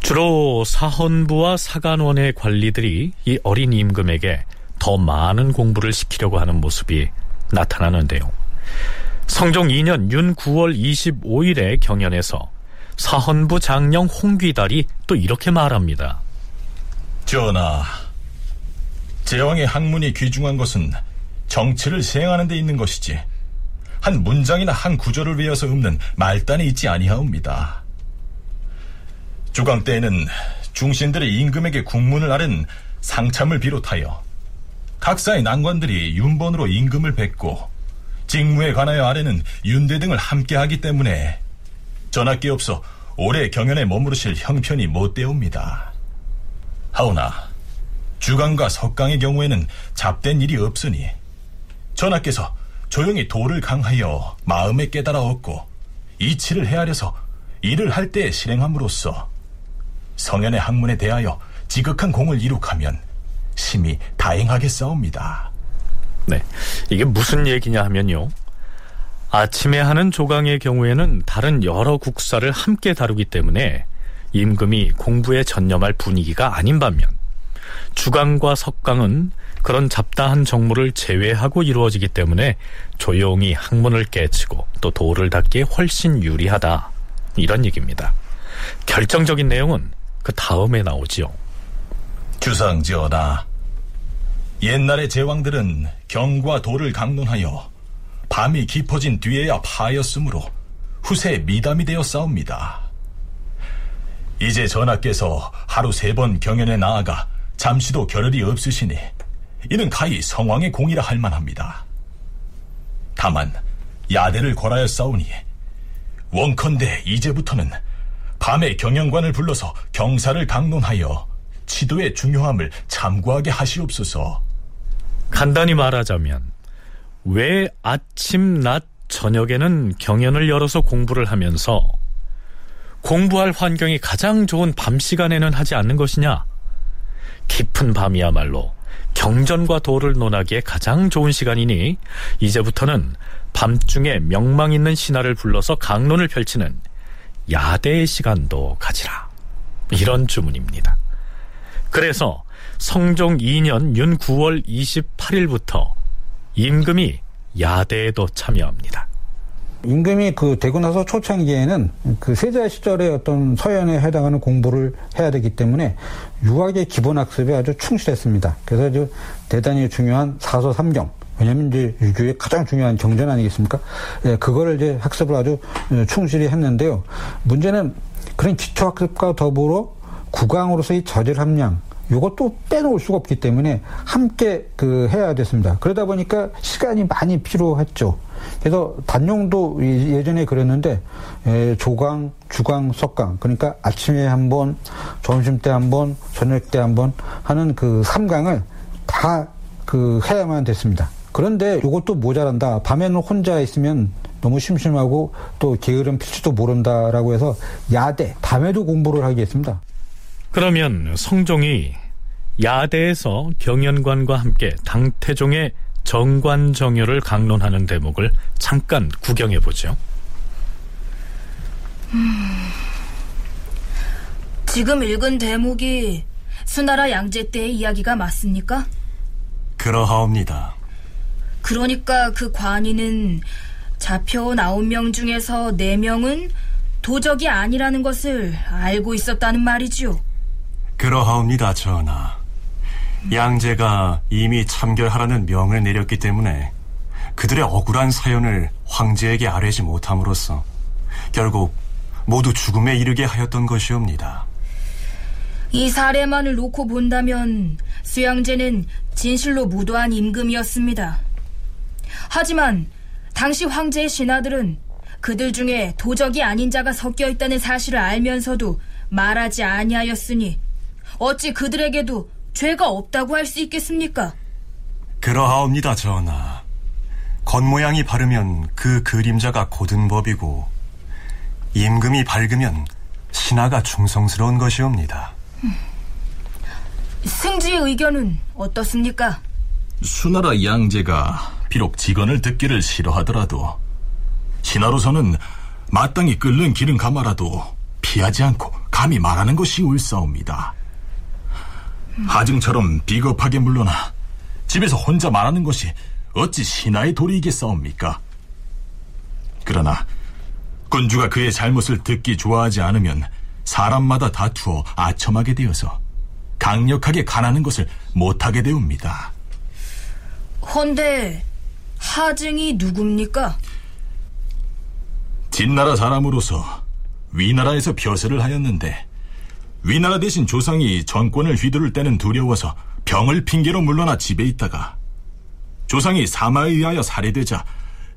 S2: 주로 사헌부와 사간원의 관리들이 이 어린 임금에게 더 많은 공부를 시키려고 하는 모습이 나타나는데요. 성종 2년 윤 9월 25일에 경연에서 사헌부 장령 홍귀달이 또 이렇게 말합니다.
S13: 전하, 제왕의 학문이 귀중한 것은 정치를 시행하는 데 있는 것이지 한 문장이나 한 구절을 외워서 읊는 말단에 있지 아니하옵니다. 주강 때에는 중신들의 임금에게 국문을 아른 상참을 비롯하여 각사의 난관들이 윤번으로 임금을 뵙고 직무에 관하여 아래는 윤대 등을 함께하기 때문에 전하께 없어 올해 경연에 머무르실 형편이 못되옵니다. 하오나 주강과 석강의 경우에는 잡된 일이 없으니 전하께서 조용히 도를 강하여 마음에 깨달아 얻고 이치를 헤아려서 일을 할때 실행함으로써 성현의 학문에 대하여 지극한 공을 이룩하면 심히 다행하게 싸웁니다.
S2: 네. 이게 무슨 얘기냐 하면요. 아침에 하는 조강의 경우에는 다른 여러 국사를 함께 다루기 때문에 임금이 공부에 전념할 분위기가 아닌 반면 주강과 석강은 그런 잡다한 정무를 제외하고 이루어지기 때문에 조용히 학문을 깨치고 또 도를 닦기에 훨씬 유리하다. 이런 얘기입니다. 결정적인 내용은 그 다음에 나오지요.
S13: 주상지어다. 옛날의 제왕들은 경과 도를 강론하여 밤이 깊어진 뒤에야 파였으므로 후세 미담이 되어 싸웁니다. 이제 전하께서 하루 세 번 경연에 나아가 잠시도 겨를이 없으시니 이는 가히 성왕의 공이라 할 만합니다. 다만 야대를 걸하여 싸우니 원컨대 이제부터는 밤에 경영관을 불러서 경사를 강론하여 지도의 중요함을 참고하게 하시옵소서.
S2: 간단히 말하자면 왜 아침, 낮, 저녁에는 경연을 열어서 공부를 하면서 공부할 환경이 가장 좋은 밤 시간에는 하지 않는 것이냐? 깊은 밤이야말로 경전과 도를 논하기에 가장 좋은 시간이니 이제부터는 밤중에 명망 있는 신하를 불러서 강론을 펼치는 야대의 시간도 가지라. 이런 주문입니다. 그래서 성종 2년 윤 9월 28일부터 임금이 야대에도 참여합니다.
S4: 임금이 그 되고 나서 초창기에는 그 세자 시절의 어떤 서연에 해당하는 공부를 해야 되기 때문에 유학의 기본 학습에 아주 충실했습니다. 그래서 아주 대단히 중요한 사서 삼경 왜냐하면 이제 유교의 가장 중요한 경전 아니겠습니까? 예, 그거를 이제 학습을 아주 어, 충실히 했는데요. 문제는 그런 기초 학습과 더불어 국왕으로서의 저질 함량 이것도 빼놓을 수가 없기 때문에 함께 그 해야 됐습니다. 그러다 보니까 시간이 많이 필요했죠. 그래서 단용도 예전에 그랬는데 에, 조강, 주강, 석강 그러니까 아침에 한 번, 점심 때 한 번, 저녁 때 한 번 하는 그 삼강을 다 그 해야만 됐습니다. 그런데 이것도 모자란다. 밤에는 혼자 있으면 너무 심심하고 또 게으름 필지도 모른다라고 해서 야대 밤에도 공부를 하게 했습니다.
S2: 그러면 성종이 야대에서 경연관과 함께 당태종의 정관정효를 강론하는 대목을 잠깐 구경해 보죠.
S3: 음, 지금 읽은 대목이 수나라 양제 때의 이야기가 맞습니까?
S14: 그러하옵니다.
S3: 그러니까 그 관이는 잡혀온 아홉 명 중에서 네 명은 도적이 아니라는 것을 알고 있었다는 말이지요.
S14: 그러하옵니다, 전하. 양제가 이미 참결하라는 명을 내렸기 때문에 그들의 억울한 사연을 황제에게 아뢰지 못함으로써 결국 모두 죽음에 이르게 하였던 것이옵니다.
S3: 이 사례만을 놓고 본다면 수양제는 진실로 무도한 임금이었습니다. 하지만 당시 황제의 신하들은 그들 중에 도적이 아닌 자가 섞여 있다는 사실을 알면서도 말하지 아니하였으니 어찌 그들에게도 죄가 없다고 할 수 있겠습니까?
S14: 그러하옵니다, 전하. 겉모양이 바르면 그 그림자가 고든 법이고 임금이 밝으면 신하가 충성스러운 것이옵니다.
S3: 승지의 의견은 어떻습니까?
S13: 수나라 양제가 비록 직언을 듣기를 싫어하더라도 신하로서는 마땅히 끓는 기름 가마라도 피하지 않고 감히 말하는 것이 옳사옵니다. 하증처럼 비겁하게 물러나 집에서 혼자 말하는 것이 어찌 신하의 도리이겠사옵니까? 그러나 군주가 그의 잘못을 듣기 좋아하지 않으면 사람마다 다투어 아첨하게 되어서 강력하게 가하는 것을 못하게 되옵니다.
S3: 헌데 하증이 누굽니까?
S13: 진나라 사람으로서 위나라에서 벼슬을 하였는데 위나라 대신 조상이 정권을 휘두를 때는 두려워서 병을 핑계로 물러나 집에 있다가 조상이 사마에 의하여 살해되자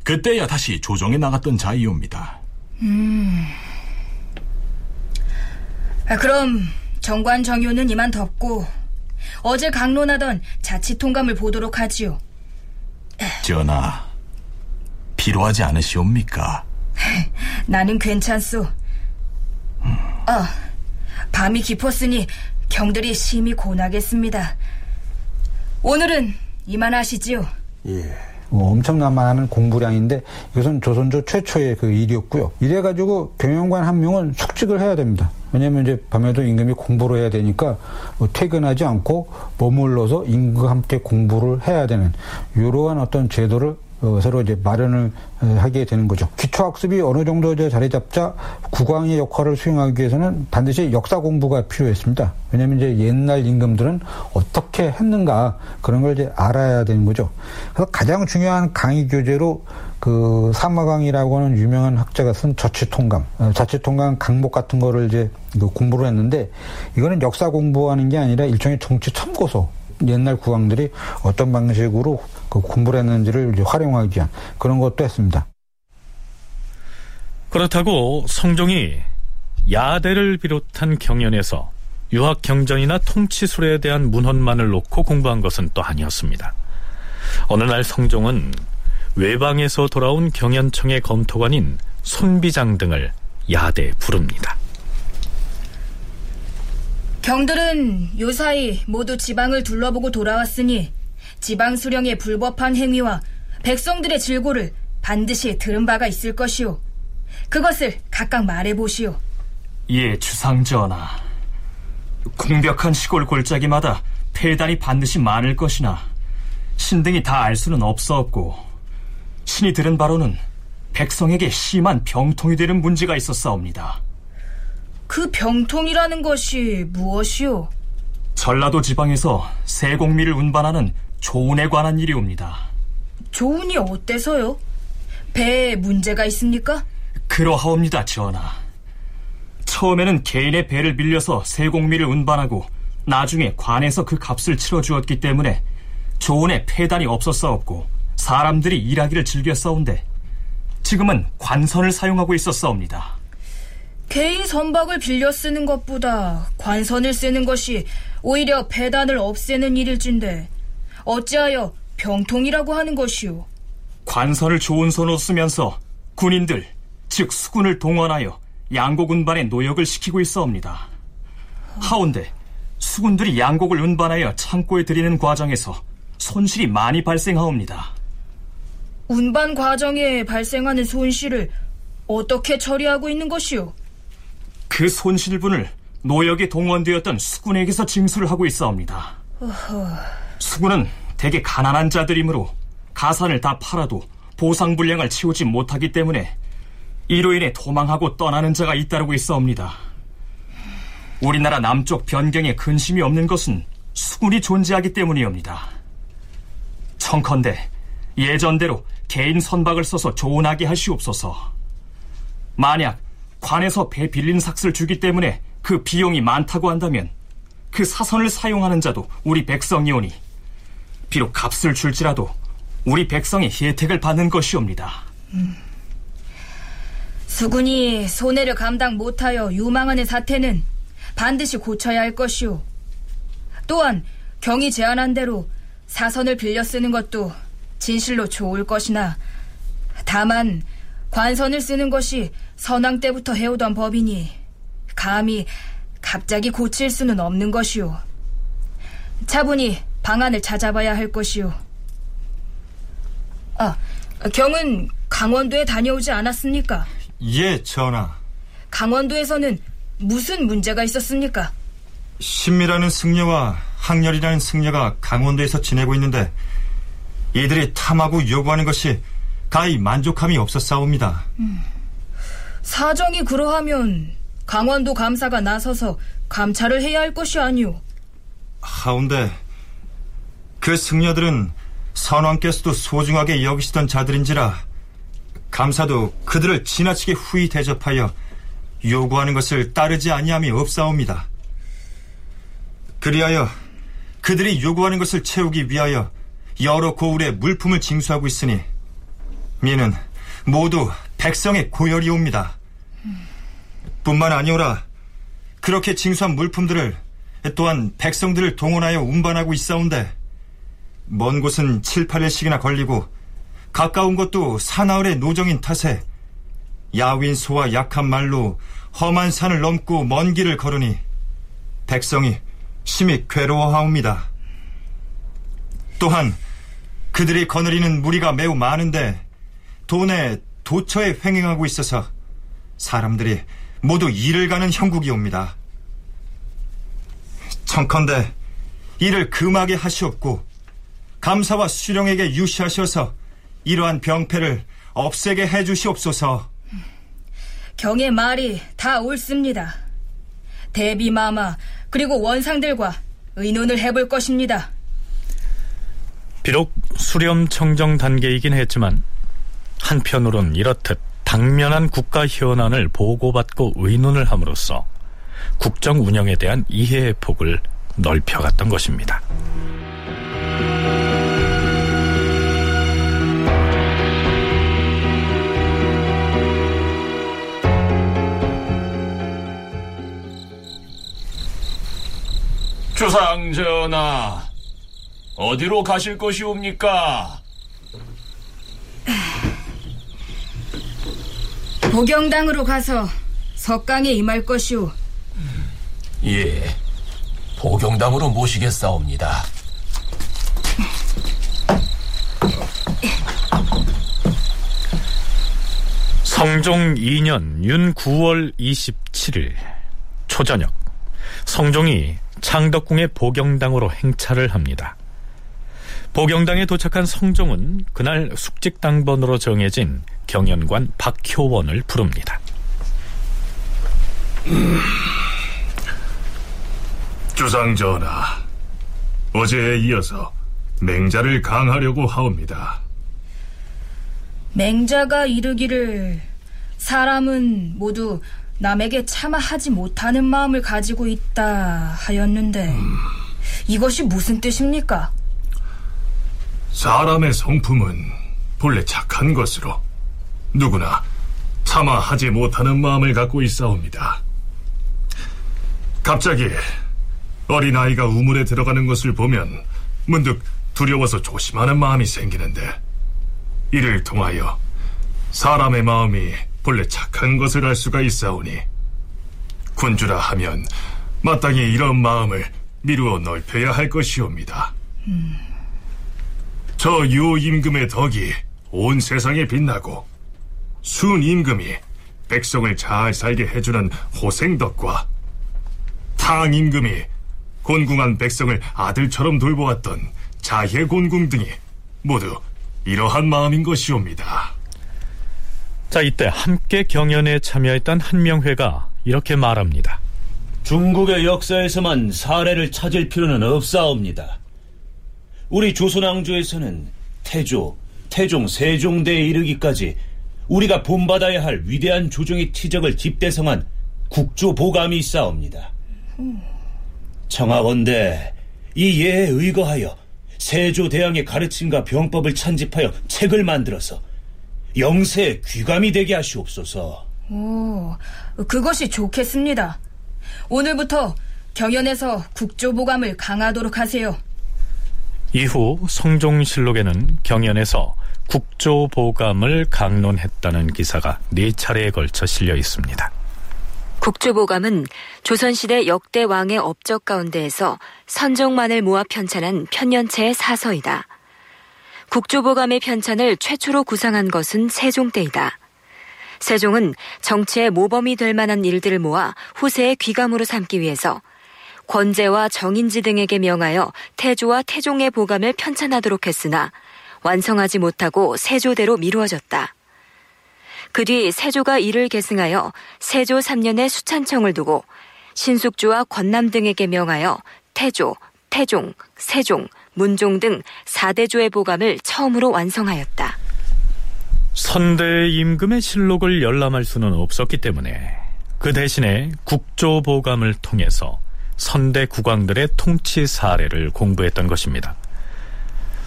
S13: 그때야 다시 조정에 나갔던 자이옵니다.
S3: 음. 아, 그럼 정관 정효는 이만 덮고 어제 강론하던 자치 통감을 보도록 하지요.
S13: 전하, 필요하지 않으시옵니까?
S3: 나는 괜찮소. 아, 밤이 깊었으니 경들이 심히 고나겠습니다. 오늘은 이만하시지요.
S4: 예. 뭐 엄청난 많은 공부량인데 이것은 조선조 최초의 그 일이었고요. 이래가지고 경영관 한 명은 숙직을 해야 됩니다. 왜냐면 이제 밤에도 임금이 공부를 해야 되니까 뭐 퇴근하지 않고 머물러서 임금과 함께 공부를 해야 되는 이러한 어떤 제도를 어, 서로 이제 마련을 어, 하게 되는 거죠. 기초학습이 어느 정도 이제 자리 잡자 국왕의 역할을 수행하기 위해서는 반드시 역사 공부가 필요했습니다. 왜냐하면 이제 옛날 임금들은 어떻게 했는가 그런 걸 이제 알아야 되는 거죠. 그래서 가장 중요한 강의 교재로 그 사마강이라고 하는 유명한 학자가 쓴 자치통감, 어, 자치통감 강목 같은 거를 이제 그 공부를 했는데 이거는 역사 공부하는 게 아니라 일종의 정치 참고서. 옛날 국왕들이 어떤 방식으로 그 공부를 했는지를 활용하기 위한 그런 것도 했습니다.
S2: 그렇다고 성종이 야대를 비롯한 경연에서 유학 경전이나 통치 수레에 대한 문헌만을 놓고 공부한 것은 또 아니었습니다. 어느 날 성종은 외방에서 돌아온 경연청의 검토관인 손비장 등을 야대에 부릅니다.
S3: 경들은 요사이 모두 지방을 둘러보고 돌아왔으니 지방 수령의 불법한 행위와 백성들의 질고를 반드시 들은 바가 있을 것이오. 그것을 각각 말해보시오.
S16: 예, 주상전하. 공벽한 시골 골짜기마다 폐단이 반드시 많을 것이나 신등이 다 알 수는 없사옵고 신이 들은 바로는 백성에게 심한 병통이 되는 문제가 있었사옵니다.
S3: 그 병통이라는 것이 무엇이오?
S16: 전라도 지방에서 세공미를 운반하는 조운에 관한 일이옵니다.
S3: 조운이 어때서요? 배에 문제가 있습니까?
S16: 그러하옵니다, 전하. 처음에는 개인의 배를 빌려서 세공미를 운반하고 나중에 관에서 그 값을 치러주었기 때문에 조운에 폐단이 없었사옵고 사람들이 일하기를 즐겼사온데 지금은 관선을 사용하고 있었사옵니다.
S3: 개인 선박을 빌려 쓰는 것보다 관선을 쓰는 것이 오히려 배단을 없애는 일일진데 어찌하여 병통이라고 하는 것이오?
S16: 관선을 좋은 선으로 쓰면서 군인들, 즉 수군을 동원하여 양곡 운반에 노역을 시키고 있어옵니다. 하온데 수군들이 양곡을 운반하여 창고에 들이는 과정에서 손실이 많이 발생하옵니다.
S3: 운반 과정에 발생하는 손실을 어떻게 처리하고 있는 것이오?
S16: 그 손실분을 노역에 동원되었던 수군에게서 징수를 하고 있어옵니다. 수군은 대개 가난한 자들이므로 가산을 다 팔아도 보상 불량을 치우지 못하기 때문에 이로 인해 도망하고 떠나는 자가 잇따르고 있어옵니다. 우리나라 남쪽 변경에 근심이 없는 것은 수군이 존재하기 때문이옵니다. 청컨대 예전대로 개인 선박을 써서 조은하게 하시옵소서. 만약 관에서 배 빌린 삭슬 주기 때문에 그 비용이 많다고 한다면 그 사선을 사용하는 자도 우리 백성이오니 비록 값을 줄지라도 우리 백성이 혜택을 받는 것이옵니다.
S3: 음. 수군이 손해를 감당 못하여 유망하는 사태는 반드시 고쳐야 할 것이오. 또한 경이 제안한 대로 사선을 빌려 쓰는 것도 진실로 좋을 것이나 다만 관선을 쓰는 것이 선왕 때부터 해오던 법이니 감히 갑자기 고칠 수는 없는 것이오. 차분히 방안을 찾아봐야 할 것이오. 아, 경은 강원도에 다녀오지 않았습니까?
S17: 예, 전하.
S3: 강원도에서는 무슨 문제가 있었습니까?
S17: 신미라는 승려와 항렬이라는 승려가 강원도에서 지내고 있는데 이들이 탐하고 요구하는 것이 가히 만족함이 없었사옵니다.
S3: 음. 사정이 그러하면 강원도 감사가 나서서 감찰을 해야 할 것이 아니오.
S17: 하운데 그 승려들은 선왕께서도 소중하게 여기시던 자들인지라 감사도 그들을 지나치게 후히 대접하여 요구하는 것을 따르지 아니함이 없사옵니다. 그리하여 그들이 요구하는 것을 채우기 위하여 여러 고을에 물품을 징수하고 있으니 미는 모두 백성의 고열이 옵니다. 뿐만 아니오라 그렇게 징수한 물품들을 또한 백성들을 동원하여 운반하고 있사온데 먼 곳은 7, 8일씩이나 걸리고 가까운 곳도 사나흘의 노정인 탓에 야윈 소와 약한 말로 험한 산을 넘고 먼 길을 걸으니 백성이 심히 괴로워하옵니다. 또한 그들이 거느리는 무리가 매우 많은데 돈에 도처에 횡행하고 있어서 사람들이 모두 일을 가는 형국이 옵니다. 청컨대 이를 금하게 하시옵고 감사와 수령에게 유시하셔서 이러한 병폐를 없애게 해주시옵소서.
S3: 경의 말이 다 옳습니다. 대비 마마 그리고 원상들과 의논을 해볼 것입니다.
S2: 비록 수렴 청정 단계이긴 했지만 한편으론 이렇듯 당면한 국가 현안을 보고받고 의논을 함으로써 국정 운영에 대한 이해의 폭을 넓혀갔던 것입니다.
S15: 주상전하, 어디로 가실 것이옵니까?
S3: 보경당으로 가서 석강에 임할 것이오.
S11: 예, 보경당으로 모시겠사옵니다.
S2: 성종 2년 윤 9월 27일 초저녁 성종이 창덕궁의 보경당으로 행차를 합니다. 보경당에 도착한 성종은 그날 숙직당번으로 정해진 경연관 박효원을 부릅니다.
S6: 음, 주상 전하, 어제에 이어서 맹자를 강하려고 하옵니다.
S3: 맹자가 이르기를 사람은 모두 남에게 차마 하지 못하는 마음을 가지고 있다 하였는데 음. 이것이 무슨 뜻입니까?
S6: 사람의 성품은 본래 착한 것으로 누구나 차마 하지 못하는 마음을 갖고 있사옵니다. 갑자기 어린아이가 우물에 들어가는 것을 보면 문득 두려워서 조심하는 마음이 생기는데 이를 통하여 사람의 마음이 본래 착한 것을 알 수가 있사오니 군주라 하면 마땅히 이런 마음을 미루어 넓혀야 할 것이옵니다. 음. 저 유임금의 덕이 온 세상에 빛나고 순임금이 백성을 잘 살게 해주는 호생덕과 탕임금이 곤궁한 백성을 아들처럼 돌보았던 자혜곤궁 등이 모두 이러한 마음인 것이옵니다.
S2: 자, 이때 함께 경연에 참여했던 한명회가 이렇게 말합니다.
S10: 중국의 역사에서만 사례를 찾을 필요는 없사옵니다. 우리 조선왕조에서는 태조, 태종, 세종대에 이르기까지 우리가 본받아야 할 위대한 조정의 티적을 집대성한 국조보감이 있사옵니다. 청하건대 이 예에 의거하여 세조대왕의 가르침과 병법을 찬집하여 책을 만들어서 영세 귀감이 되게 하시옵소서.
S3: 오, 그것이 좋겠습니다. 오늘부터 경연에서 국조보감을 강하도록 하세요.
S2: 이후 성종실록에는 경연에서 국조보감을 강론했다는 기사가 네 차례에 걸쳐 실려 있습니다.
S1: 국조보감은 조선시대 역대 왕의 업적 가운데에서 선종만을 모아 편찬한 편년체의 사서이다. 국조보감의 편찬을 최초로 구상한 것은 세종 때이다. 세종은 정치의 모범이 될 만한 일들을 모아 후세의 귀감으로 삼기 위해서 권제와 정인지 등에게 명하여 태조와 태종의 보감을 편찬하도록 했으나 완성하지 못하고 세조대로 미루어졌다. 그 뒤 세조가 이를 계승하여 세조 3년에 수찬청을 두고 신숙주와 권남 등에게 명하여 태조, 태종, 세종, 문종 등 4대조의 보감을 처음으로 완성하였다.
S2: 선대 임금의 실록을 열람할 수는 없었기 때문에 그 대신에 국조보감을 통해서 선대 국왕들의 통치 사례를 공부했던 것입니다.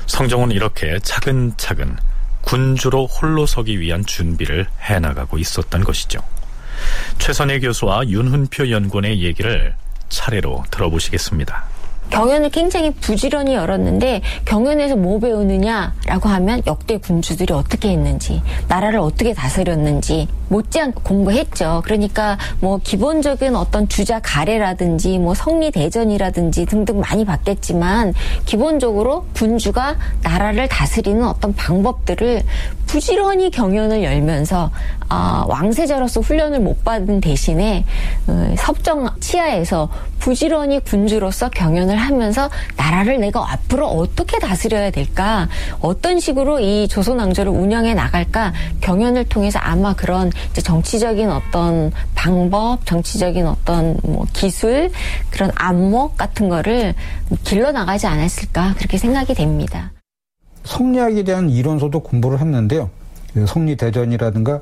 S2: 성종은 이렇게 차근차근 군주로 홀로 서기 위한 준비를 해나가고 있었던 것이죠. 최선혜 교수와 윤훈표 연구원의 얘기를 차례로 들어보시겠습니다.
S5: 경연을 굉장히 부지런히 열었는데 경연에서 뭐 배우느냐라고 하면 역대 군주들이 어떻게 했는지 나라를 어떻게 다스렸는지 못지않게 공부했죠. 그러니까 뭐 기본적인 어떤 주자 가래라든지 뭐 성리 대전이라든지 등등 많이 봤겠지만 기본적으로 군주가 나라를 다스리는 어떤 방법들을 부지런히 경연을 열면서 아, 왕세자로서 훈련을 못 받은 대신에 어, 섭정 치하에서 부지런히 군주로서 경연을 하면서 나라를 내가 앞으로 어떻게 다스려야 될까 어떤 식으로 이 조선 왕조를 운영해 나갈까 경연을 통해서 아마 그런 정치적인 어떤 방법 정치적인 어떤 뭐 기술 그런 안목 같은 거를 길러 나가지 않았을까 그렇게 생각이 됩니다.
S4: 성리학에 대한 이론서도 공부를 했는데요. 그 성리대전이라든가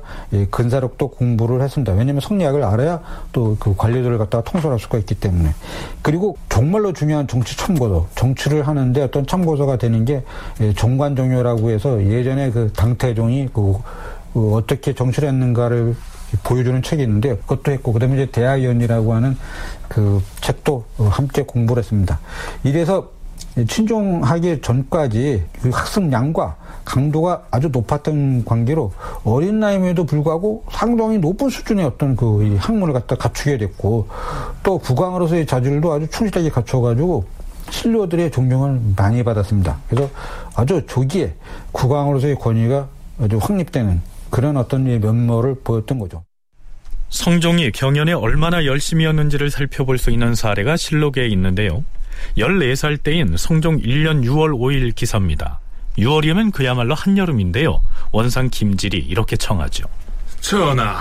S4: 근사력도 공부를 했습니다. 왜냐하면 성리학을 알아야 또 그 관리들을 갖다가 통솔할 수가 있기 때문에. 그리고 정말로 중요한 정치 참고서, 정치를 하는데 어떤 참고서가 되는 게 정관정효라고 해서 예전에 그 당태종이 그, 그 어떻게 정치를 했는가를 보여주는 책이 있는데 그것도 했고 그다음에 이제 대하연이라고 하는 그 책도 함께 공부를 했습니다. 이래서 친종하기 전까지 그 학습량과 강도가 아주 높았던 관계로 어린 나이임에도 불구하고 상당히 높은 수준의 어떤 그 학문을 갖다 갖추게 됐고 또 국왕으로서의 자질도 아주 충실하게 갖춰가지고 신료들의 존경을 많이 받았습니다. 그래서 아주 조기에 국왕으로서의 권위가 아주 확립되는 그런 어떤 면모를 보였던 거죠.
S2: 성종이 경연에 얼마나 열심히였는지를 살펴볼 수 있는 사례가 실록에 있는데요. 14살 때인 성종 1년 6월 5일 기사입니다. 6월이면 그야말로 한여름인데요. 원상 김질이 이렇게 청하죠.
S6: 전하,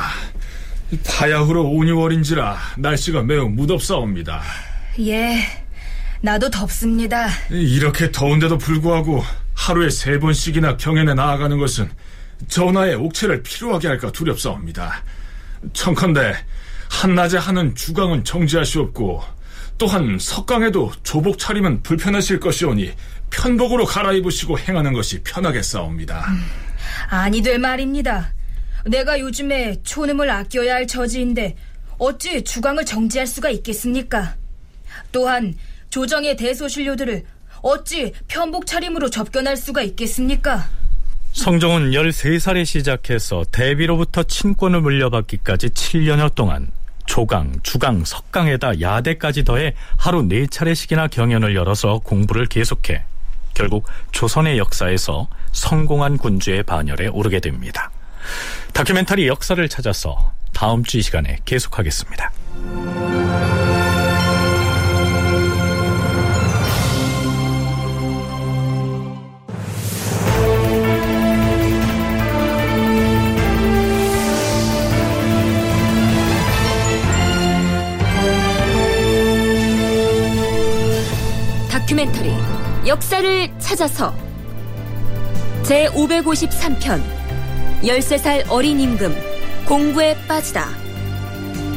S6: 파야후로 5, 6월인지라 날씨가 매우 무덥사옵니다.
S3: 예, 나도 덥습니다.
S6: 이렇게 더운데도 불구하고 하루에 세 번씩이나 경연에 나아가는 것은 전하의 옥체를 필요하게 할까 두렵사옵니다. 청컨대 한낮에 하는 주강은 정지하시옵고 또한 석강에도 조복 차림은 불편하실 것이오니 편복으로 갈아입으시고 행하는 것이 편하겠사옵니다. 음,
S3: 아니 될 말입니다. 내가 요즘에 초음을 아껴야 할 처지인데 어찌 주강을 정지할 수가 있겠습니까? 또한 조정의 대소신료들을 어찌 편복 차림으로 접견할 수가 있겠습니까?
S2: 성종은 13살에 시작해서 대비로부터 친권을 물려받기까지 7년여 동안 조강, 주강, 석강에다 야대까지 더해 하루 네 차례씩이나 경연을 열어서 공부를 계속해 결국 조선의 역사에서 성공한 군주의 반열에 오르게 됩니다. 다큐멘터리 역사를 찾아서 다음 주 이 시간에 계속하겠습니다.
S1: 역사를 찾아서 제 553편 13살 어린 임금 공부에 빠지다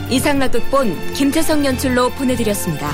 S1: 이상락극본 김태성 연출로 보내드렸습니다.